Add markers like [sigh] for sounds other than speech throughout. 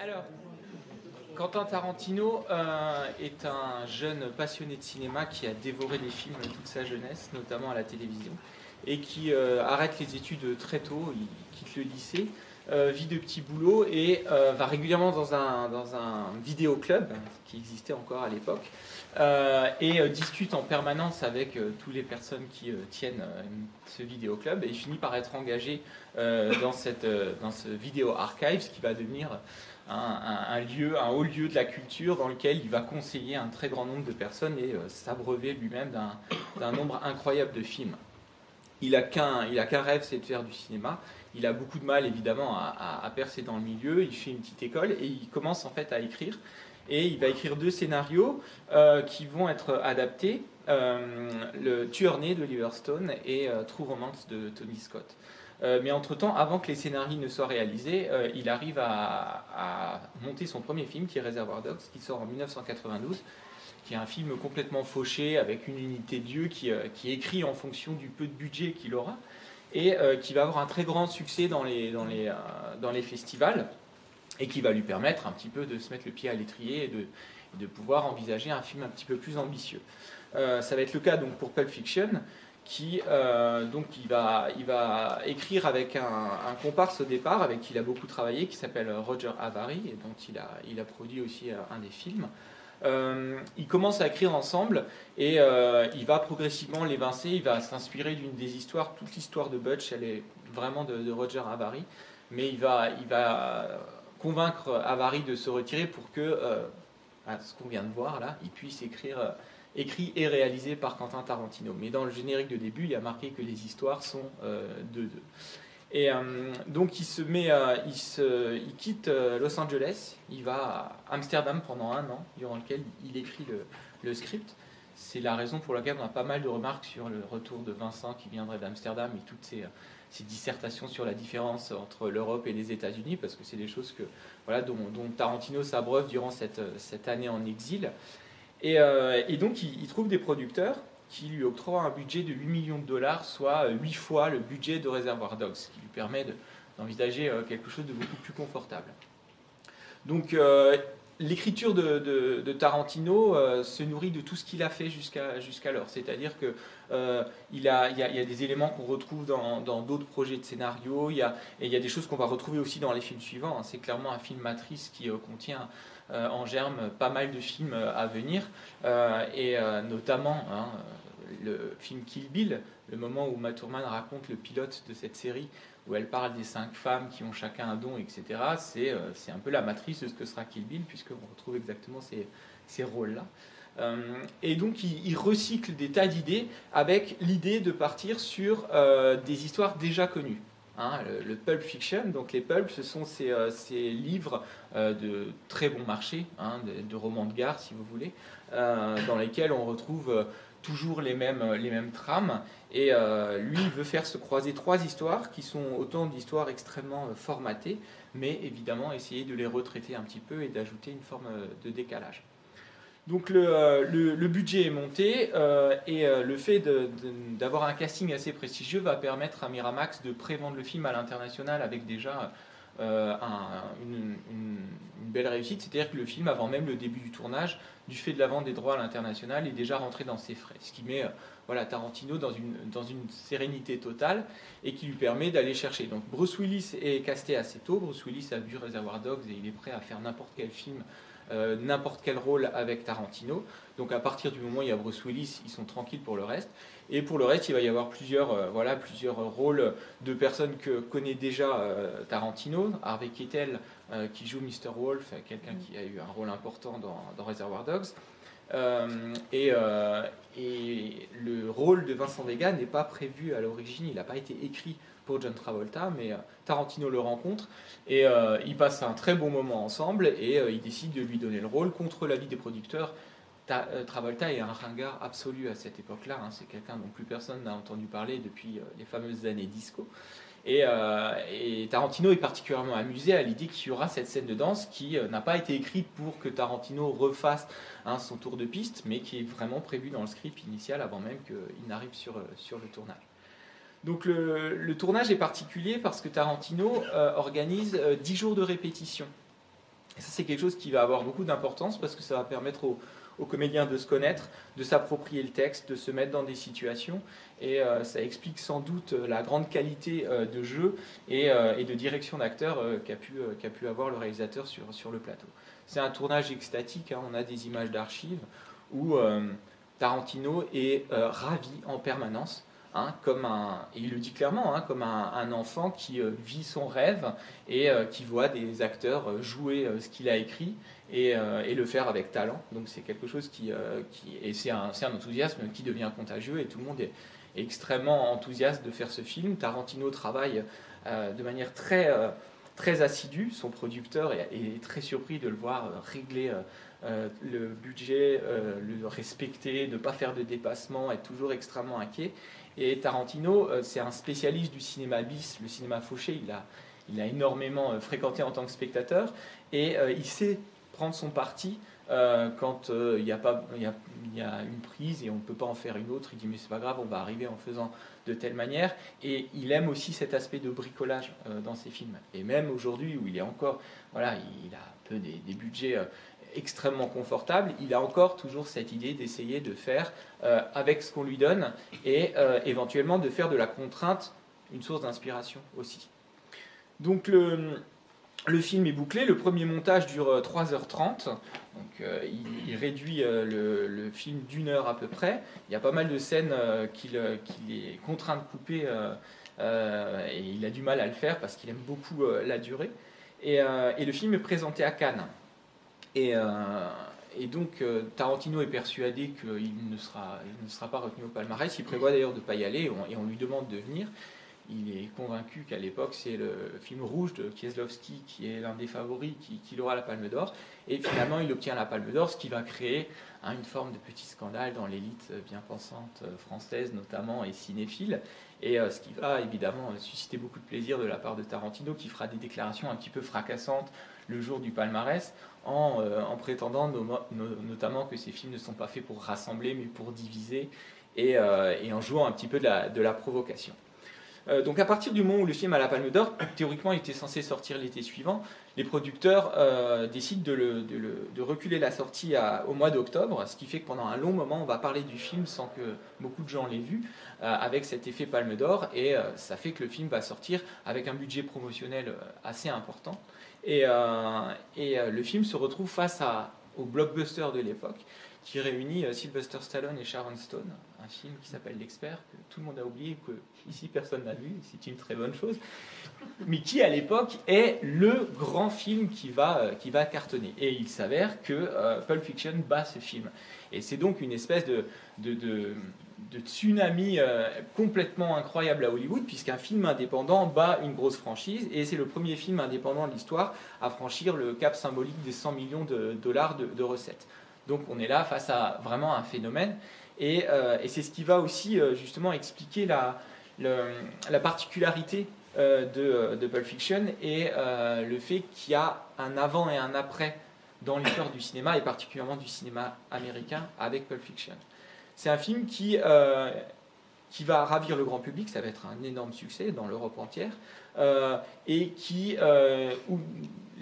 Alors, Quentin Tarantino euh, est un jeune passionné de cinéma qui a dévoré les films toute sa jeunesse, notamment à la télévision, et qui euh, arrête les études très tôt, il quitte le lycée, euh, vit de petits boulots et va régulièrement dans un, dans un vidéoclub qui existait encore à l'époque. et discute en permanence avec toutes les personnes qui tiennent ce vidéoclub et il finit par être engagé dans, cette, dans ce vidéo archives qui va devenir un, lieu, un haut lieu de la culture dans lequel il va conseiller un très grand nombre de personnes et euh, s'abreuver lui-même d'un nombre incroyable de films. Il n'a qu'un rêve, c'est de faire du cinéma. Il a beaucoup de mal évidemment à, percer dans le milieu. Il fait une petite école et il commence en fait à écrire. Et il va écrire deux scénarios euh, qui vont être adaptés euh, Le Tueur né de Stone et True Romance de Tony Scott. Euh, mais entre-temps, avant que les scénarios ne soient réalisés, euh, il arrive à, monter son premier film, qui est Reservoir Dogs, qui sort en 1992, qui est un film complètement fauché, avec une unité de Dieu, qui, euh, écrit en fonction du peu de budget qu'il aura, et qui va avoir un très grand succès dans les festivals, et qui va lui permettre un petit peu de se mettre le pied à l'étrier et de, de pouvoir envisager un film un petit peu plus ambitieux. ça va être le cas donc pour Pulp Fiction, qui euh, donc il va, écrire avec un, comparse au départ, avec qui il a beaucoup travaillé, qui s'appelle Roger Avary, et dont il a, produit aussi euh, un des films. Euh, il commence à écrire ensemble et il va progressivement l'évincer, il va s'inspirer d'une des histoires, toute l'histoire de Butch, elle est vraiment de, Roger Avary, mais il va, il va convaincre Avary de se retirer pour que, ce qu'on vient de voir là, il puisse écrire écrit et réalisé par Quentin Tarantino. Mais dans le générique de début, il y a marqué que les histoires sont euh, de deux. Et euh, donc il se met, se, il quitte euh, Los Angeles, il va à Amsterdam pendant un an, durant lequel il écrit le, script. C'est la raison pour laquelle on a pas mal de remarques sur le retour de Vincent qui viendrait d'Amsterdam et toutes ces, ces, dissertations sur la différence entre l'Europe et les États-Unis, parce que c'est des choses que, voilà, dont, dont Tarantino s'abreuve durant cette, cette année en exil. Euh, et, donc, il, trouve des producteurs qui lui octroient un budget de 8 millions de dollars, soit 8 fois le budget de Reservoir Dogs, ce qui lui permet d'envisager euh, quelque chose de beaucoup plus confortable. Donc, euh, l'écriture de, Tarantino se nourrit de tout ce qu'il a fait jusqu'alors. C'est-à-dire qu'il il, y a, des éléments qu'on retrouve dans d'autres projets de scénario, y a, et il y a des choses qu'on va retrouver aussi dans les films suivants. Hein. C'est clairement un film matrice qui contient euh, en germe pas mal de films euh, à venir, euh, et notamment hein, le film Kill Bill, le moment où Matt raconte le pilote de cette série, où elle parle des cinq femmes qui ont chacun un don, etc. C'est c'est un peu la matrice de ce que sera Kill Bill, puisqu'on retrouve exactement ces, ces rôles-là. et donc, il, recycle des tas d'idées avec l'idée de partir sur des histoires déjà connues. Hein, le, Pulp Fiction, donc les pulps, ce sont ces, euh, livres euh, de très bon marché, hein, de, romans de gare si vous voulez, euh, dans lesquels on retrouve toujours les mêmes, les mêmes trames. Et lui, il veut faire se croiser trois histoires qui sont autant d'histoires extrêmement formatées, mais évidemment essayer de les retraiter un petit peu et d'ajouter une forme de décalage. Donc euh, le, budget est monté euh, et euh, le fait d'avoir un casting assez prestigieux va permettre à Miramax de prévendre le film à l'international avec déjà une, belle réussite. C'est-à-dire que le film, avant même le début du tournage, du fait de la vente des droits à l'international, est déjà rentré dans ses frais. Ce qui met voilà, Tarantino dans une, dans une sérénité totale et qui lui permet d'aller chercher. Donc Bruce Willis est casté assez tôt. Bruce Willis a vu Reservoir Dogs et il est prêt à faire n'importe quel film euh, n'importe quel rôle avec Tarantino. Donc à partir du moment où il y a Bruce Willis, ils sont tranquilles pour le reste. Et pour le reste, il va y avoir plusieurs, euh, voilà, plusieurs rôles de personnes que connaît déjà euh, Tarantino. Harvey Keitel qui joue Mr. Wolf, quelqu'un qui a eu un rôle important dans, dans Reservoir Dogs. et, et, le rôle de Vincent Vega n'est pas prévu à l'origine, il n'a pas été écrit pour John Travolta, mais euh, Tarantino le rencontre et euh, ils passent un très bon moment ensemble et euh, il décide de lui donner le rôle contre l'avis des producteurs. Travolta est un ringard absolu à cette époque-là, hein. c'est quelqu'un dont plus personne n'a entendu parler depuis les fameuses années disco. Et, Tarantino est particulièrement amusé à l'idée qu'il y aura cette scène de danse qui n'a pas été écrite pour que Tarantino refasse hein, son tour de piste, mais qui est vraiment prévue dans le script initial avant même qu'il n'arrive sur, sur le tournage. Donc le, tournage est particulier parce que Tarantino euh, organise 10 euh, jours de répétition. ça, c'est quelque chose qui va avoir beaucoup d'importance parce que ça va permettre aux, comédiens de se connaître, de s'approprier le texte, de se mettre dans des situations. Et euh, ça explique sans doute euh, la grande qualité euh, de jeu et, de direction d'acteur qu'a pu, avoir le réalisateur sur, sur le plateau. C'est un tournage extatique, hein. on a des images d'archives où Tarantino est ravi en permanence Hein, comme un, il le dit clairement, hein, comme un, enfant qui euh, vit son rêve et euh, qui voit des acteurs euh, jouer ce qu'il a écrit et, le faire avec talent. Donc c'est quelque chose qui, et c'est un, un, enthousiasme qui devient contagieux et tout le monde est, extrêmement enthousiaste de faire ce film. Tarantino travaille de manière très très assidue. Son producteur est, est, très surpris de le voir régler le budget, le respecter, ne pas faire de dépassement, être toujours extrêmement inquiet. Et Tarantino, euh, c'est un spécialiste du cinéma bis, le cinéma fauché. Il a, il a énormément euh, fréquenté en tant que spectateur et euh, il sait prendre son parti quand il y, il, y a, y a une prise et on ne peut pas en faire une autre. Il dit mais c'est pas grave, on va arriver en faisant de telle manière. Et il aime aussi cet aspect de bricolage dans ses films. Et même aujourd'hui où il est encore, voilà, il a un peu des budgets extrêmement confortable, il a encore toujours cette idée d'essayer de faire euh, avec ce qu'on lui donne et euh, éventuellement de faire de la contrainte une source d'inspiration aussi. Donc le, le, film est bouclé, le premier montage dure 3h30, euh, donc il, réduit le, film d'une heure à peu près. Il y a pas mal de scènes qu'il est contraint de couper et il a du mal à le faire parce qu'il aime beaucoup la durée. Et, et, le film est présenté à Cannes. Euh, et, donc euh, Tarantino est persuadé qu'il ne sera, pas retenu au palmarès. Il prévoit d'ailleurs de ne pas y aller et on, lui demande de venir. Il est convaincu qu'à l'époque, c'est le film Rouge de Kieslowski qui est l'un des favoris qui, qui, aura la Palme d'Or. Et finalement, il obtient la Palme d'Or, ce qui va créer hein, une forme de petit scandale dans l'élite bien pensante française, notamment, et cinéphile. Et euh, ce qui va évidemment susciter beaucoup de plaisir de la part de Tarantino, qui fera des déclarations un petit peu fracassantes le jour du palmarès, en, euh, prétendant notamment que ces films ne sont pas faits pour rassembler, mais pour diviser, et, euh, en jouant un petit peu de la, provocation. Euh, donc à partir du moment où le film a la Palme d'Or, théoriquement il était censé sortir l'été suivant, les producteurs décident de, reculer la sortie au mois d'octobre, ce qui fait que pendant un long moment on va parler du film sans que beaucoup de gens l'aient vu, avec cet effet Palme d'Or, et ça fait que le film va sortir avec un budget promotionnel assez important. Et, euh, euh, le film se retrouve face au blockbuster de l'époque qui réunit euh, Sylvester Stallone et Sharon Stone, un film qui s'appelle L'Expert, que tout le monde a oublié, que ici personne n'a vu, c'est une très bonne chose, mais qui à l'époque est le grand film qui va, qui va cartonner. Et il s'avère que Pulp Fiction bat ce film. Et c'est donc une espèce de, de, de, de tsunami euh, complètement incroyable à Hollywood, puisqu'un film indépendant bat une grosse franchise, et c'est le premier film indépendant de l'histoire à franchir le cap symbolique des 100 millions de dollars de, recettes. Donc on est là face à vraiment un phénomène, et, euh, c'est ce qui va aussi euh, justement expliquer la, la particularité de, de, Pulp Fiction et le fait qu'il y a un avant et un après dans l'histoire du cinéma, et particulièrement du cinéma américain avec Pulp Fiction. C'est un film qui, euh, va ravir le grand public, ça va être un énorme succès dans l'Europe entière, euh, et qui, euh, où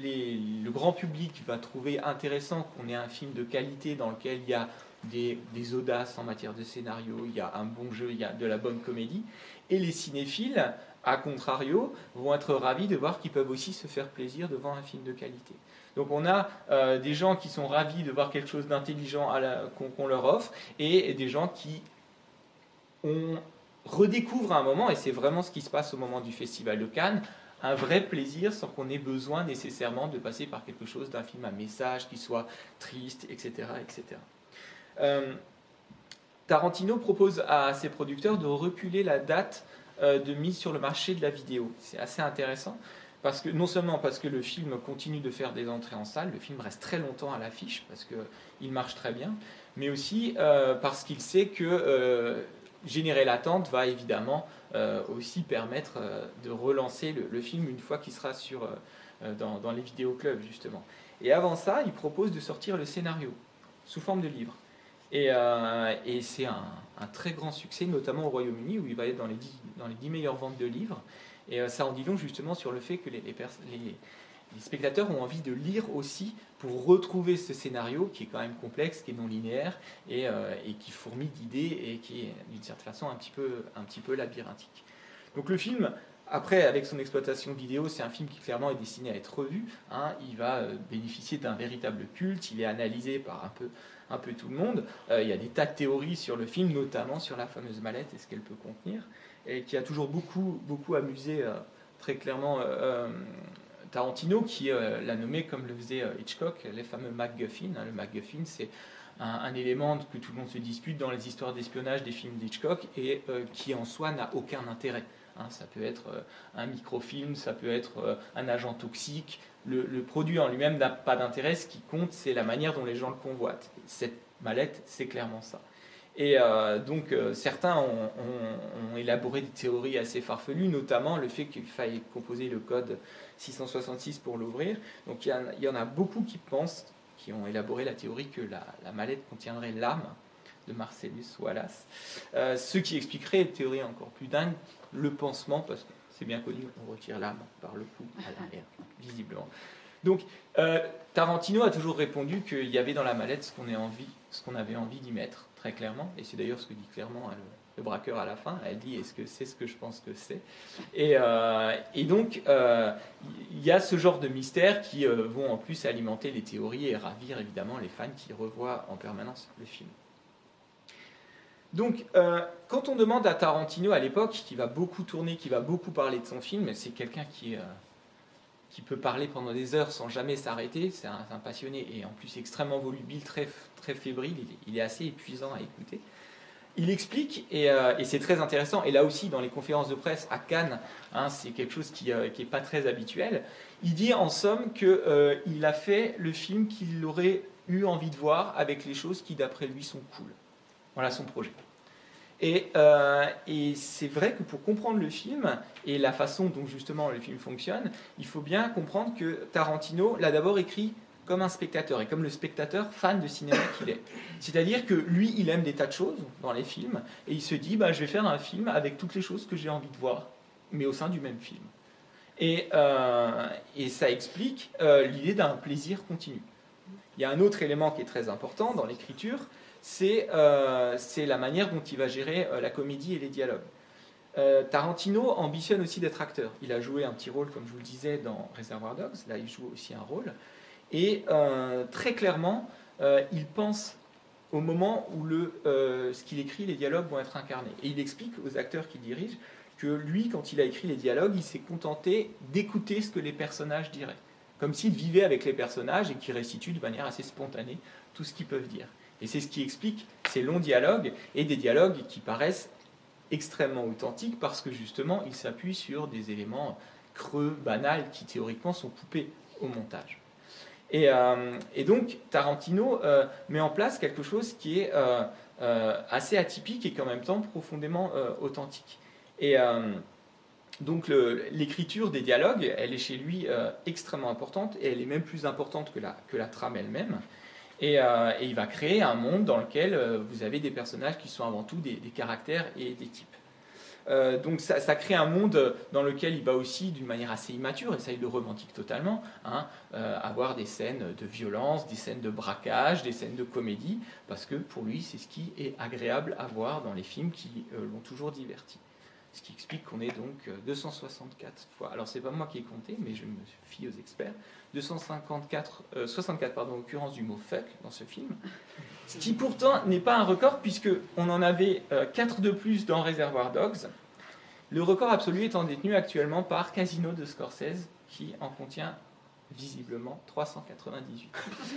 le grand public va trouver intéressant qu'on ait un film de qualité dans lequel il y a des, audaces en matière de scénario, il y a un bon jeu, il y a de la bonne comédie, et les cinéphiles, à contrario, vont être ravis de voir qu'ils peuvent aussi se faire plaisir devant un film de qualité. Donc on a euh, des gens qui sont ravis de voir quelque chose d'intelligent qu'on leur offre et, des gens qui on redécouvre à un moment, et c'est vraiment ce qui se passe au moment du Festival de Cannes, un vrai plaisir sans qu'on ait besoin nécessairement de passer par quelque chose d'un film à message qui soit triste, etc. etc. Euh, Tarantino propose à ses producteurs de reculer la date euh, de mise sur le marché de la vidéo. C'est assez intéressant parce que, non seulement parce que le film continue de faire des entrées en salle, le film reste très longtemps à l'affiche parce qu'il marche très bien, mais aussi euh, parce qu'il sait que générer l'attente va évidemment aussi permettre de relancer le, film une fois qu'il sera sur, dans, dans, les vidéoclubs justement. Et avant ça, il propose de sortir le scénario sous forme de livre. Et, et c'est un, très grand succès, notamment au Royaume-Uni, où il va être dans les, 10, dans les 10 meilleures ventes de livres. Et euh, ça en dit long justement sur le fait que les, spectateurs ont envie de lire aussi pour retrouver ce scénario qui est quand même complexe, qui est non linéaire et, qui fourmille d'idées et qui est d'une certaine façon un petit peu, labyrinthique. Donc le film après, avec son exploitation vidéo, c'est un film qui clairement est destiné à être revu. Hein. Il va euh, bénéficier d'un véritable culte. Il est analysé par un peu, un peu tout le monde. Euh, il y a des tas de théories sur le film, notamment sur la fameuse mallette et ce qu'elle peut contenir, et qui a toujours beaucoup, beaucoup amusé euh, très clairement Tarantino, qui l'a nommé comme le faisait Hitchcock, les fameux MacGuffin. Hein. Le MacGuffin, c'est un, élément que tout le monde se dispute dans les histoires d'espionnage des films d'Hitchcock et qui en soi n'a aucun intérêt. Hein, ça peut être euh, un microfilm, ça peut être euh, un agent toxique. Le, produit en lui-même n'a pas d'intérêt. Ce qui compte, c'est la manière dont les gens le convoitent. Cette mallette, c'est clairement ça. Et euh, donc certains ont, élaboré des théories assez farfelues, notamment le fait qu'il faille composer le code 666 pour l'ouvrir. Donc il y, en a beaucoup qui pensent, qui ont élaboré la théorie que la mallette contiendrait l'âme de Marcellus Wallace, euh, ce qui expliquerait une théorie encore plus dingue, le pansement, parce que c'est bien connu, on retire l'âme par le cou à l'arrière, [laughs] visiblement. Donc, euh, Tarantino a toujours répondu qu'il y avait dans la mallette ce qu'on avait envie d'y mettre, très clairement, et c'est d'ailleurs ce que dit clairement hein, le, braqueur à la fin. Elle dit Est-ce que c'est ce que je pense que c'est? Et, euh, et, donc, il y a ce genre de mystères qui vont en plus alimenter les théories et ravir évidemment les fans qui revoient en permanence le film. Donc, euh, quand on demande à Tarantino à l'époque, qui va beaucoup tourner, qui va beaucoup parler de son film, c'est quelqu'un qui, euh, qui peut parler pendant des heures sans jamais s'arrêter, c'est un, passionné et en plus extrêmement volubile, très, très fébrile, il, est assez épuisant à écouter. Il explique, euh, et, c'est très intéressant, et là aussi dans les conférences de presse à Cannes, hein, c'est quelque chose qui n'est pas très habituel, il dit en somme qu'il a fait le film qu'il aurait eu envie de voir avec les choses qui d'après lui sont cool. Voilà son projet. Euh, et, c'est vrai que pour comprendre le film et la façon dont justement le film fonctionne, il faut bien comprendre que Tarantino l'a d'abord écrit comme un spectateur et comme le spectateur fan de cinéma qu'il est. C'est-à-dire que lui, il aime des tas de choses dans les films et il se dit bah, je vais faire un film avec toutes les choses que j'ai envie de voir, mais au sein du même film. Et, euh, ça explique euh, l'idée d'un plaisir continu. Il y a un autre élément qui est très important dans l'écriture, euh, c'est la manière dont il va gérer euh, la comédie et les dialogues. Euh, Tarantino ambitionne aussi d'être acteur. Il a joué un petit rôle, comme je vous le disais, dans Reservoir Dogs. Là, il joue aussi un rôle. Et très clairement, il pense au moment où le, ce qu'il écrit, les dialogues vont être incarnés. Et il explique aux acteurs qu'il dirige que lui, quand il a écrit les dialogues, il s'est contenté d'écouter ce que les personnages diraient. Comme s'il vivait avec les personnages et qu'il restitue de manière assez spontanée tout ce qu'ils peuvent dire. Et c'est ce qui explique ces longs dialogues et des dialogues qui paraissent extrêmement authentiques parce que justement ils s'appuient sur des éléments creux, banals, qui théoriquement sont coupés au montage. Et, euh, donc Tarantino euh, met en place quelque chose qui est euh, assez atypique et qu'en même temps profondément authentique. Et donc l'écriture des dialogues, elle est chez lui extrêmement importante et elle est même plus importante que la trame elle-même. Euh, et, il va créer un monde dans lequel euh, vous avez des personnages qui sont avant tout des, caractères et des types. Euh, donc ça, crée un monde dans lequel il va aussi, d'une manière assez immature, et ça il le romantique totalement, hein, avoir des scènes de violence, des scènes de braquage, des scènes de comédie, parce que pour lui c'est ce qui est agréable à voir dans les films qui l'ont toujours diverti. Ce qui explique qu'on est donc 264 fois. Alors c'est pas moi qui ai compté, mais je me fie aux experts. 254, 64 euh, pardon, occurrences du mot fuck dans ce film. Ce qui pourtant n'est pas un record puisque on en avait 4 euh, de plus dans Reservoir Dogs. Le record absolu étant détenu actuellement par Casino de Scorsese qui en contient visiblement 398.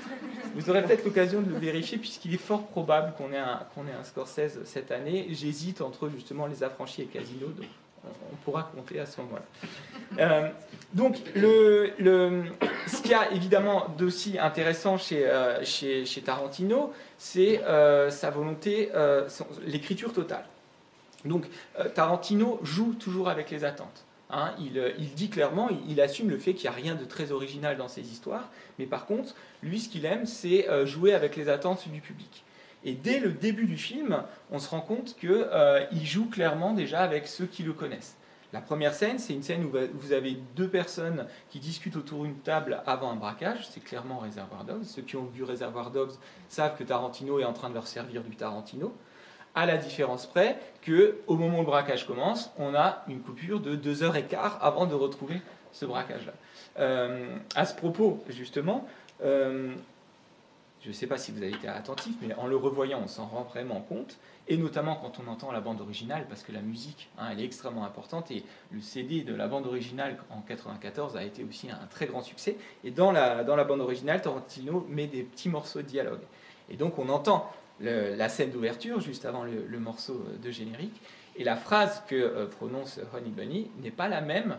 [laughs] Vous aurez peut-être l'occasion de le vérifier puisqu'il est fort probable qu'on ait, un, ait un Scorsese cette année. J'hésite entre justement les affranchis et Casino, donc on pourra compter à ce moment-là. Euh, donc, le, ce qui a évidemment d'aussi intéressant chez, euh, Tarantino, c'est euh, sa volonté, l'écriture totale. Donc, Tarantino joue toujours avec les attentes. Hein. il, il, dit clairement, il, assume le fait qu'il n'y a rien de très original dans ses histoires, mais par contre, lui, ce qu'il aime, c'est jouer avec les attentes du public. Et dès le début du film, on se rend compte qu'il joue clairement déjà avec ceux qui le connaissent. La première scène, c'est une scène où vous avez deux personnes qui discutent autour d'une table avant un braquage. C'est clairement Réservoir Dogs. Ceux qui ont vu Réservoir Dogs savent que Tarantino est en train de leur servir du Tarantino. À la différence près que, au moment où le braquage commence, on a une coupure de deux heures et quart avant de retrouver ce braquage-là. Euh, à ce propos, justement, euh, je ne sais pas si vous avez été attentif, mais en le revoyant, on s'en rend vraiment compte, et notamment quand on entend la bande originale, parce que la musique, hein, elle est extrêmement importante, et le CD de la bande originale en 94 a été aussi un très grand succès. Et dans la, dans la bande originale, Tarantino met des petits morceaux de dialogue. Et donc on entend la scène d'ouverture, juste avant le, morceau de générique, et la phrase que euh, prononce Honey Bunny n'est pas la même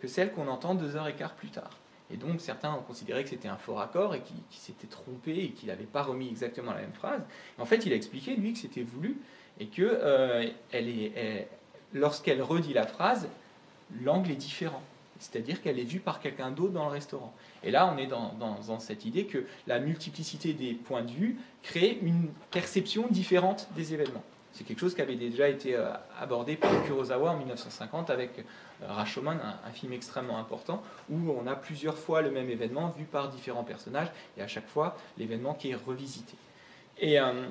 que celle qu'on entend deux heures et quart plus tard. Et donc certains ont considéré que c'était un faux raccord et qu'il s'était trompé et qu'il n'avait pas remis exactement la même phrase. En fait, il a expliqué, lui, que c'était voulu et que euh, lorsqu'elle redit la phrase, l'angle est différent. C'est-à-dire qu'elle est vue par quelqu'un d'autre dans le restaurant. Et là, on est dans, cette idée que la multiplicité des points de vue crée une perception différente des événements. C'est quelque chose qui avait déjà été euh, abordé par Kurosawa en 1950 avec euh, Rashomon, un, film extrêmement important, où on a plusieurs fois le même événement vu par différents personnages, et à chaque fois l'événement qui est revisité. Et euh,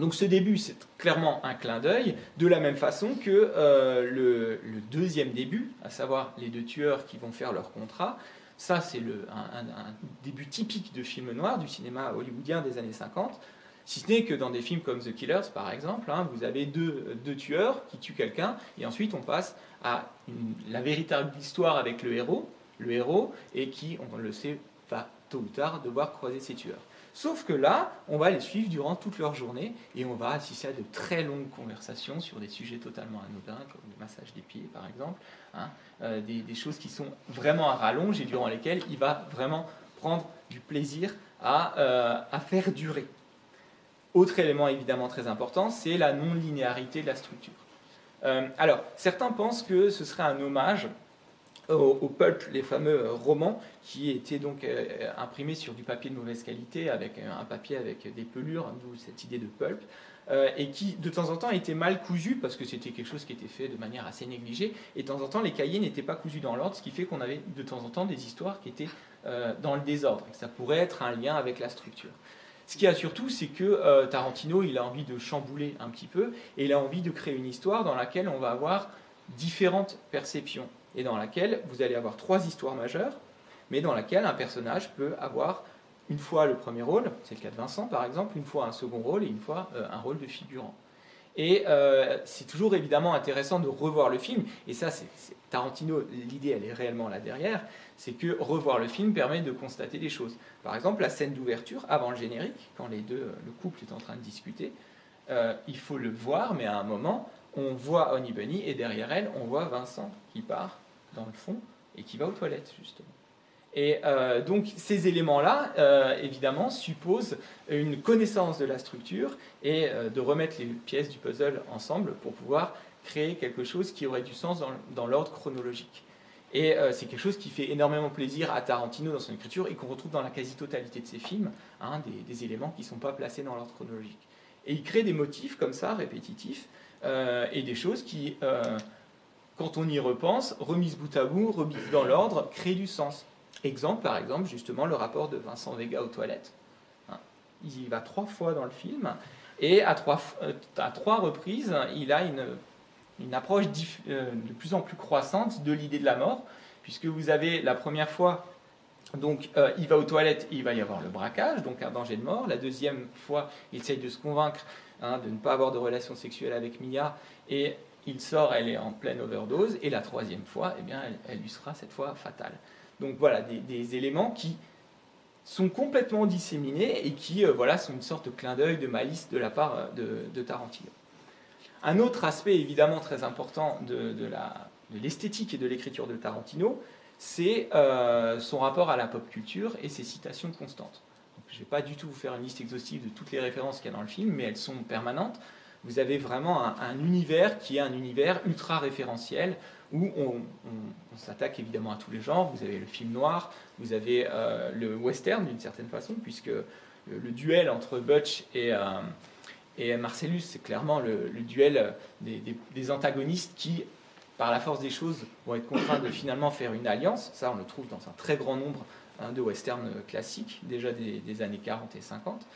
donc ce début, c'est clairement un clin d'œil, de la même façon que le, deuxième début, à savoir les deux tueurs qui vont faire leur contrat, ça c'est un, un, début typique de film noir du cinéma hollywoodien des années 50, si ce n'est que dans des films comme The Killers, par exemple, hein, vous avez deux, tueurs qui tuent quelqu'un, et ensuite on passe à la véritable histoire avec le héros, le héros, et qui, on le sait, va tôt ou tard devoir croiser ses tueurs. Sauf que là, on va les suivre durant toute leur journée et on va assister à de très longues conversations sur des sujets totalement anodins, comme le massage des pieds par exemple, hein, euh, des, choses qui sont vraiment à rallonge et durant lesquelles il va vraiment prendre du plaisir à euh, faire durer. Autre élément évidemment très important, c'est la non-linéarité de la structure. Euh, alors, certains pensent que ce serait un hommage au, pulp, les fameux romans qui étaient donc euh, imprimés sur du papier de mauvaise qualité, avec un papier avec des pelures, d'où cette idée de pulp, euh, et qui de temps en temps étaient mal cousus parce que c'était quelque chose qui était fait de manière assez négligée, et de temps en temps les cahiers n'étaient pas cousus dans l'ordre, ce qui fait qu'on avait de temps en temps des histoires qui étaient dans le désordre, et que ça pourrait être un lien avec la structure. Ce qu'il y a surtout, c'est que euh, Tarantino, il a envie de chambouler un petit peu, et il a envie de créer une histoire dans laquelle on va avoir différentes perceptions, et dans laquelle vous allez avoir trois histoires majeures, mais dans laquelle un personnage peut avoir une fois le premier rôle, c'est le cas de Vincent par exemple, une fois un second rôle et une fois euh, un rôle de figurant. Et euh, c'est toujours évidemment intéressant de revoir le film, et ça, c'est Tarantino, l'idée, elle est réellement là derrière, c'est que revoir le film permet de constater des choses. Par exemple, la scène d'ouverture, avant le générique, quand les deux, le couple est en train de discuter, euh, il faut le voir, mais à un moment, on voit Honey Bunny et derrière elle, on voit Vincent qui part dans le fond et qui va aux toilettes, justement. Et euh, donc ces éléments-là, euh, évidemment, supposent une connaissance de la structure et de remettre les pièces du puzzle ensemble pour pouvoir créer quelque chose qui aurait du sens dans l'ordre chronologique. Et euh, c'est quelque chose qui fait énormément plaisir à Tarantino dans son écriture et qu'on retrouve dans la quasi-totalité de ses films, hein, des, éléments qui ne sont pas placés dans l'ordre chronologique. Et il crée des motifs comme ça, répétitifs, euh, et des choses qui, euh, quand on y repense, remises bout à bout, remises dans l'ordre, créent du sens. Exemple, par exemple, justement, le rapport de Vincent Vega aux toilettes. Hein. il y va trois fois dans le film, et à trois, à trois reprises, il a une une approche euh, de plus en plus croissante de l'idée de la mort, puisque vous avez la première fois, donc euh, il va aux toilettes, il va y avoir le braquage, donc un danger de mort. La deuxième fois, il essaye de se convaincre hein, de ne pas avoir de relation sexuelle avec Mia, et il sort, elle est en pleine overdose. Et la troisième fois, eh bien, elle, lui sera cette fois fatale. Donc voilà, des, éléments qui sont complètement disséminés et qui euh, voilà, sont une sorte de clin d'œil, de malice de la part de Tarantino. Un autre aspect évidemment très important de, l'esthétique et de l'écriture de Tarantino, c'est euh, son rapport à la pop culture et ses citations constantes. je ne vais pas du tout vous faire une liste exhaustive de toutes les références qu'il y a dans le film, mais elles sont permanentes. Vous avez vraiment un, univers qui est un univers ultra référentiel où on, s'attaque évidemment à tous les genres. Vous avez le film noir, vous avez euh, le western d'une certaine façon, puisque le, duel entre Butch et, euh, et Marcellus, c'est clairement le, duel des, antagonistes qui par la force des choses, vont être contraints de finalement faire une alliance. Ça, on le trouve dans un très grand nombre hein, de westerns classiques, déjà des, années 40 et 50.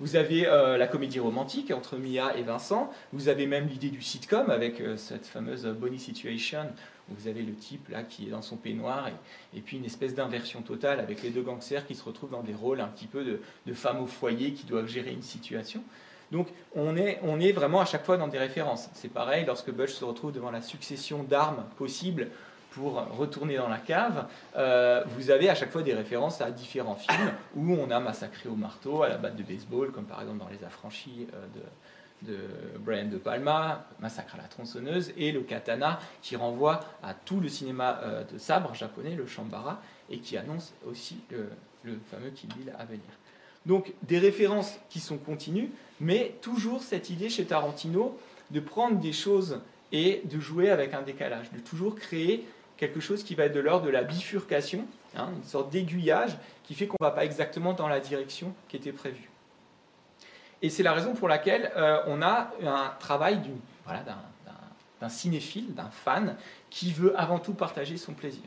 Vous avez euh, la comédie romantique entre Mia et Vincent. Vous avez même l'idée du sitcom avec euh, cette fameuse Bonnie Situation où vous avez le type là qui est dans son peignoir et, puis une espèce d'inversion totale avec les deux gangsters qui se retrouvent dans des rôles un petit peu de femmes au foyer qui doivent gérer une situation. Donc on est, vraiment à chaque fois dans des références. C'est pareil lorsque Butch se retrouve devant la succession d'armes possibles pour retourner dans la cave, euh, vous avez à chaque fois des références à différents films où on a massacré au marteau, à la batte de baseball, comme par exemple dans Les Affranchis euh, de, de Brian De Palma, Massacre à la tronçonneuse, et le katana qui renvoie à tout le cinéma euh, de sabre japonais, le shambara, et qui annonce aussi le, le fameux Kill Bill à venir. Donc des références qui sont continues, mais toujours cette idée chez Tarantino de prendre des choses et de jouer avec un décalage, de toujours créer quelque chose qui va être de l'ordre de la bifurcation, hein, une sorte d'aiguillage qui fait qu'on ne va pas exactement dans la direction qui était prévue. Et c'est la raison pour laquelle euh, on a un travail d'un cinéphile, d'un fan, qui veut avant tout partager son plaisir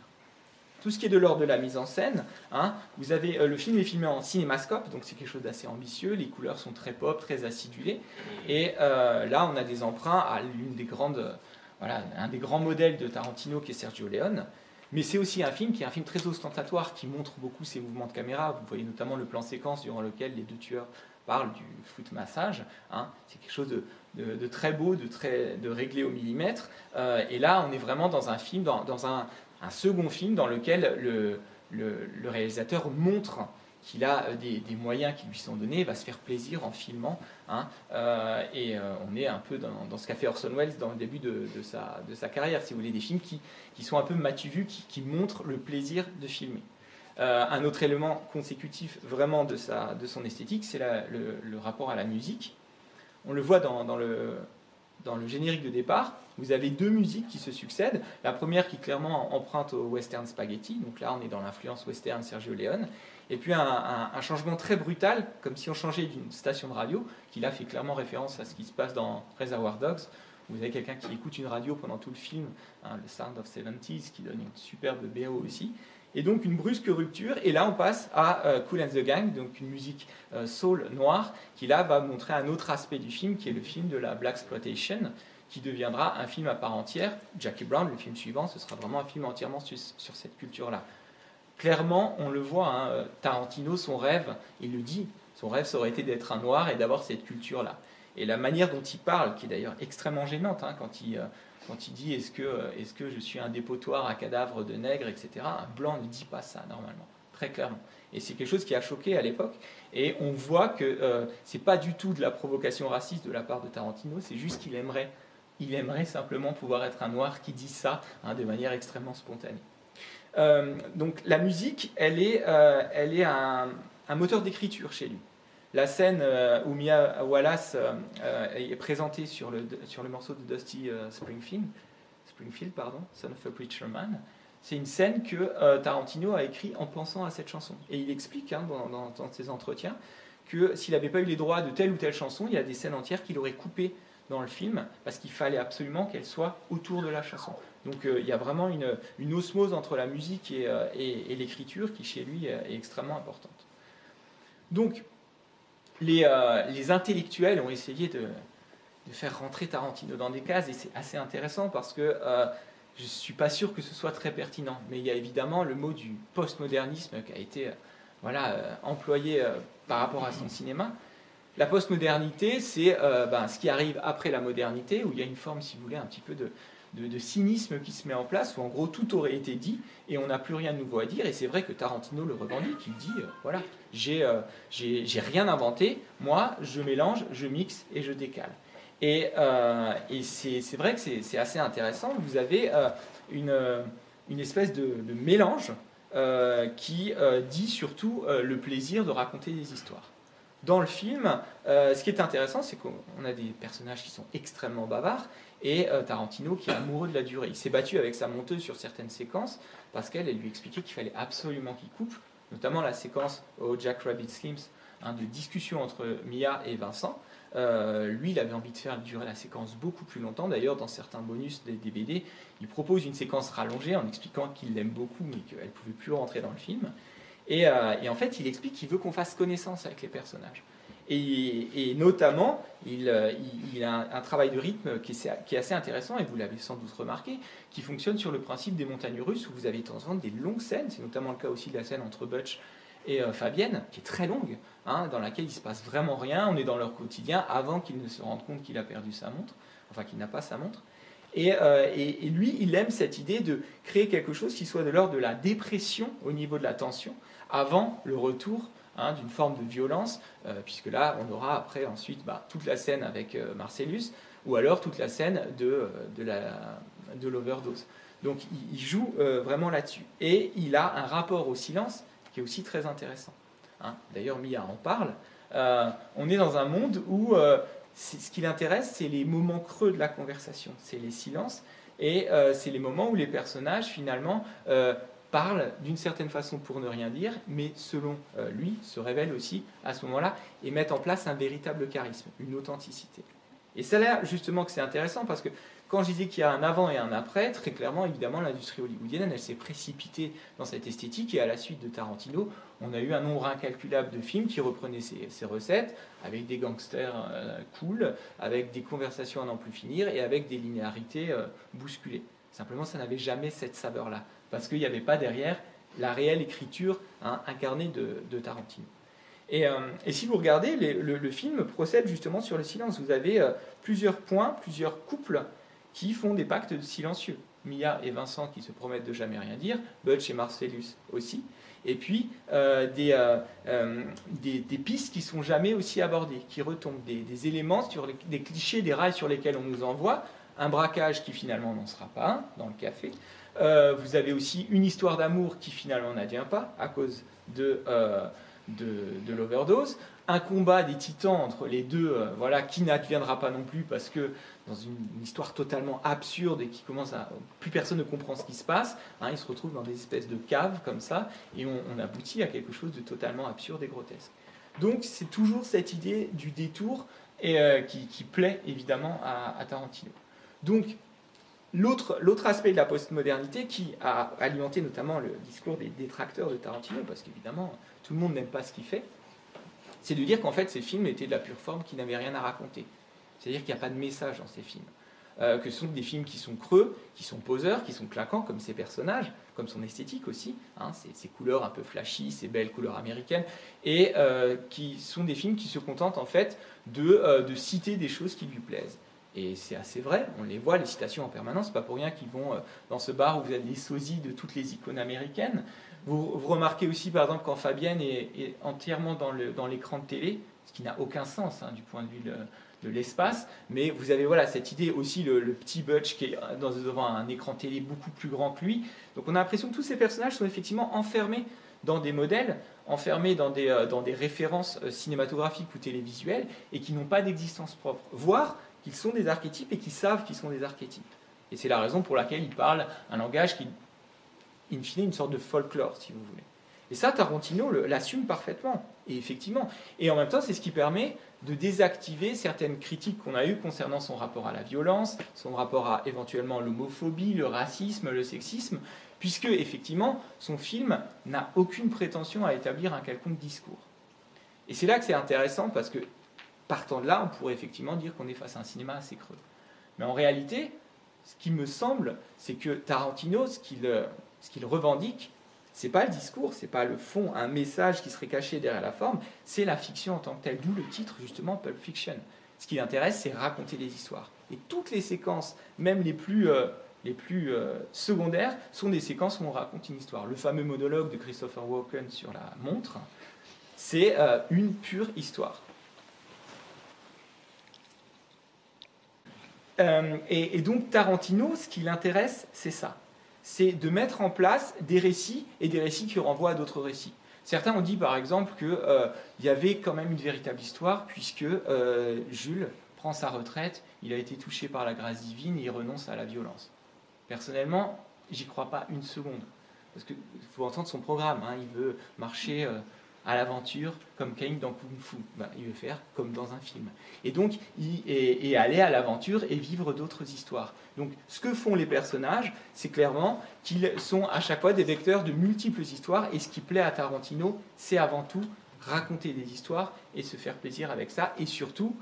tout ce qui est de l'ordre de la mise en scène. Hein, vous avez, euh, le film est filmé en cinémascope, donc c'est quelque chose d'assez ambitieux. Les couleurs sont très pop, très acidulées. Et euh, là, on a des emprunts à l'une des grandes, voilà, un des grands modèles de Tarantino qui est Sergio Leone. Mais c'est aussi un film qui est un film très ostentatoire, qui montre beaucoup ses mouvements de caméra. Vous voyez notamment le plan séquence durant lequel les deux tueurs parlent du foot massage. Hein. C'est quelque chose de, très beau, de, très, de réglé au millimètre. Euh, et là, on est vraiment dans un film, dans un, un second film dans lequel le, réalisateur montre qu'il a euh, des, moyens qui lui sont donnés, va se faire plaisir en filmant. Hein, euh, et euh, on est un peu dans, ce qu'a fait Orson Welles dans le début de, sa, carrière, si vous voulez, des films qui, sont un peu matu qui, montrent le plaisir de filmer. un autre élément consécutif vraiment de, son esthétique, c'est le, le, rapport à la musique. On le voit dans le, dans le générique de départ, vous avez deux musiques qui se succèdent. La première qui clairement emprunte au western spaghetti, donc là on est dans l'influence western Sergio Leone. Et puis un, changement très brutal, comme si on changeait d'une station de radio, qui là fait clairement référence à ce qui se passe dans Reservoir Dogs. Vous avez quelqu'un qui écoute une radio pendant tout le film, hein, le Sound of 70s, qui donne une superbe BO aussi. Et donc une brusque rupture, et là on passe à euh, Cool and the Gang, donc une musique euh, soul noire, qui là va montrer un autre aspect du film, qui est le film de la Black Exploitation, qui deviendra un film à part entière. Jackie Brown, le film suivant, ce sera vraiment un film entièrement sur, cette culture-là. Clairement, on le voit, hein, euh, Tarantino, son rêve, il le dit, son rêve, ça aurait été d'être un noir et d'avoir cette culture-là. Et la manière dont il parle, qui est d'ailleurs extrêmement gênante, hein, quand il quand il dit est-ce que, je suis un dépotoir à cadavres de nègres, etc., un blanc ne dit pas ça normalement, très clairement. Et c'est quelque chose qui a choqué à l'époque. Et on voit que euh, ce n'est pas du tout de la provocation raciste de la part de Tarantino, c'est juste qu'il aimerait, simplement pouvoir être un noir qui dit ça hein, de manière extrêmement spontanée. Euh, donc la musique, euh, elle est un moteur d'écriture chez lui. La scène euh, où Mia Wallace euh, euh, est présentée sur le, sur le morceau de Dusty Springfield, Springfield pardon, Son of a Preacher Man, c'est une scène que Tarantino a écrite en pensant à cette chanson. Et il explique hein, dans, ses entretiens que s'il n'avait pas eu les droits de telle ou telle chanson, il y a des scènes entières qu'il aurait coupées dans le film parce qu'il fallait absolument qu'elle soit autour de la chanson. Donc il y a vraiment une, une osmose entre la musique et, et, et l'écriture qui chez lui est extrêmement importante. Donc euh, les, intellectuels ont essayé de, faire rentrer Tarantino dans des cases, et c'est assez intéressant parce que euh, je ne suis pas sûr que ce soit très pertinent. Mais il y a évidemment le mot du postmodernisme qui a été euh, voilà, employé par rapport à son cinéma. La postmodernité, c'est ben, ce qui arrive après la modernité, où il y a une forme, si vous voulez, un petit peu de, de, cynisme qui se met en place, où en gros tout aurait été dit et on n'a plus rien de nouveau à dire. Et c'est vrai que Tarantino le revendique, il dit, euh, voilà, euh, j'ai rien inventé, moi je mélange, je mixe et je décale. Et, euh, et c'est vrai que c'est assez intéressant, vous avez une, une, espèce de, de mélange qui dit surtout le plaisir de raconter des histoires dans le film, ce qui est intéressant, c'est qu'on a des personnages qui sont extrêmement bavards, et euh, Tarantino qui est amoureux de la durée. Il s'est battu avec sa monteuse sur certaines séquences parce qu'elle lui expliquait qu'il fallait absolument qu'il coupe, notamment la séquence au Jack Rabbit Slims hein, de discussion entre Mia et Vincent. Euh, lui, il avait envie de faire durer la séquence beaucoup plus longtemps. D'ailleurs, dans certains bonus des DVD, il propose une séquence rallongée en expliquant qu'il l'aime beaucoup, mais qu'elle ne pouvait plus rentrer dans le film. Et, en fait, il explique qu'il veut qu'on fasse connaissance avec les personnages. Et, notamment, il, il, a un, travail de rythme qui est, assez intéressant, et vous l'avez sans doute remarqué, qui fonctionne sur le principe des montagnes russes, où vous avez de temps en des longues scènes. C'est notamment le cas aussi de la scène entre Butch et euh, Fabienne, qui est très longue, hein, dans laquelle il se passe vraiment rien. On est dans leur quotidien avant qu'il ne se rende compte qu'il a perdu sa montre, enfin qu'il n'a pas sa montre. Euh, et, lui, il aime cette idée de créer quelque chose qui soit de l'ordre de la dépression au niveau de la tension, avant le retour Hein, d'une forme de violence, euh, puisque là, on aura après ensuite bah, toute la scène avec euh, Marcellus, ou alors toute la scène de, euh, de l'overdose. Donc il, joue vraiment là-dessus. Et il a un rapport au silence qui est aussi très intéressant. Hein. D'ailleurs, Mia en parle. on est dans un monde où ce qui l'intéresse, c'est les moments creux de la conversation, c'est les silences, et c'est les moments où les personnages, finalement, parle d'une certaine façon pour ne rien dire, mais selon euh, lui, se révèle aussi à ce moment-là et met en place un véritable charisme, une authenticité. Et ça là, justement, que c'est intéressant parce que quand je disais qu'il y a un avant et un après, très clairement, évidemment, l'industrie hollywoodienne, elle s'est précipitée dans cette esthétique et à la suite de Tarantino, on a eu un nombre incalculable de films qui reprenaient ces, recettes avec des gangsters euh, cool, avec des conversations à n'en plus finir et avec des linéarités euh, bousculées. Simplement, ça n'avait jamais cette saveur-là parce qu'il n'y avait pas derrière la réelle écriture hein, incarnée de, Tarantino. Euh, et, si vous regardez, le, film procède justement sur le silence. Vous avez euh, plusieurs points, plusieurs couples qui font des pactes silencieux. Mia et Vincent qui se promettent de jamais rien dire, Butch et Marcellus aussi, et puis euh, des, pistes qui sont jamais aussi abordées, qui retombent, des, éléments, sur des clichés, des rails sur lesquels on nous envoie, un braquage qui finalement n'en sera pas dans le café, euh, vous avez aussi une histoire d'amour qui finalement n'advient pas à cause de, euh, de, l'overdose. Un combat des titans entre les deux, euh, voilà, qui n'adviendra pas non plus parce que dans une, histoire totalement absurde et qui commence à. Plus personne ne comprend ce qui se passe. Hein, ils se retrouvent dans des espèces de caves comme ça et on, aboutit à quelque chose de totalement absurde et grotesque. Donc c'est toujours cette idée du détour et, qui, plaît évidemment à, à Tarantino. Donc L'autre aspect de la postmodernité qui a alimenté notamment le discours des détracteurs de Tarantino, parce qu'évidemment tout le monde n'aime pas ce qu'il fait, c'est de dire qu'en fait ces films étaient de la pure forme, qui n'avaient rien à raconter. C'est-à-dire qu'il n'y a pas de message dans ces films. Euh, que ce sont des films qui sont creux, qui sont poseurs, qui sont claquants, comme ces personnages, comme son esthétique aussi, hein, ces, couleurs un peu flashy, ces belles couleurs américaines, et euh, qui sont des films qui se contentent en fait de, euh, de citer des choses qui lui plaisent. Et c'est assez vrai, on les voit, les citations en permanence, pas pour rien qu'ils vont euh, dans ce bar où vous avez les sosies de toutes les icônes américaines. Vous, remarquez aussi par exemple quand Fabienne est, entièrement dans l'écran de télé, ce qui n'a aucun sens hein, du point de vue de, l'espace, mais vous avez voilà cette idée aussi le, petit Butch qui est dans, devant un écran télé beaucoup plus grand que lui. Donc on a l'impression que tous ces personnages sont effectivement enfermés dans des modèles, enfermés dans des, euh, dans des références euh, cinématographiques ou télévisuelles et qui n'ont pas d'existence propre, voire qu'ils sont des archétypes et qu'ils savent qu'ils sont des archétypes. Et c'est la raison pour laquelle ils parlent un langage qui, in fine, une sorte de folklore, si vous voulez. Et ça, Tarantino l'assume parfaitement, et effectivement. Et en même temps, c'est ce qui permet de désactiver certaines critiques qu'on a eues concernant son rapport à la violence, son rapport à éventuellement l'homophobie, le racisme, le sexisme, puisque effectivement, son film n'a aucune prétention à établir un quelconque discours. Et c'est là que c'est intéressant parce que partant de là, on pourrait effectivement dire qu'on est face à un cinéma assez creux. Mais en réalité, ce qui me semble, c'est que Tarantino, ce qu'il euh, ce revendique, c'est pas le discours, c'est pas le fond, un message qui serait caché derrière la forme, c'est la fiction en tant que telle, d'où le titre justement Pulp Fiction. Ce qui l'intéresse, c'est raconter des histoires. Et toutes les séquences, même les plus, euh, euh, secondaires, sont des séquences où on raconte une histoire. Le fameux monologue de Christopher Walken sur la montre, c'est une pure histoire. Euh, et, donc Tarantino, ce qui l'intéresse, c'est ça. C'est de mettre en place des récits et des récits qui renvoient à d'autres récits. Certains ont dit par exemple qu'il euh, y avait quand même une véritable histoire puisque euh, Jules prend sa retraite, il a été touché par la grâce divine et il renonce à la violence. Personnellement, j'y crois pas une seconde. Parce qu'il faut entendre son programme. Hein. il veut marcher à l'aventure comme Cain dans Kung Fu. Ben, il veut faire comme dans un film. Et donc, et, aller à l'aventure et vivre d'autres histoires. Donc, ce que font les personnages, c'est clairement qu'ils sont à chaque fois des vecteurs de multiples histoires. Et ce qui plaît à Tarantino, c'est avant tout raconter des histoires et se faire plaisir avec ça. Et surtout,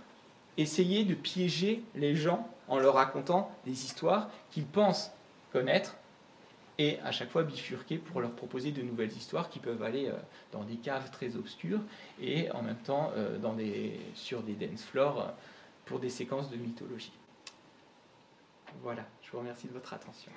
essayer de piéger les gens en leur racontant des histoires qu'ils pensent connaître et à chaque fois bifurquer pour leur proposer de nouvelles histoires qui peuvent aller euh, dans des caves très obscures et en même temps euh, sur des dance floors euh, pour des séquences de mythologie. Voilà, je vous remercie de votre attention.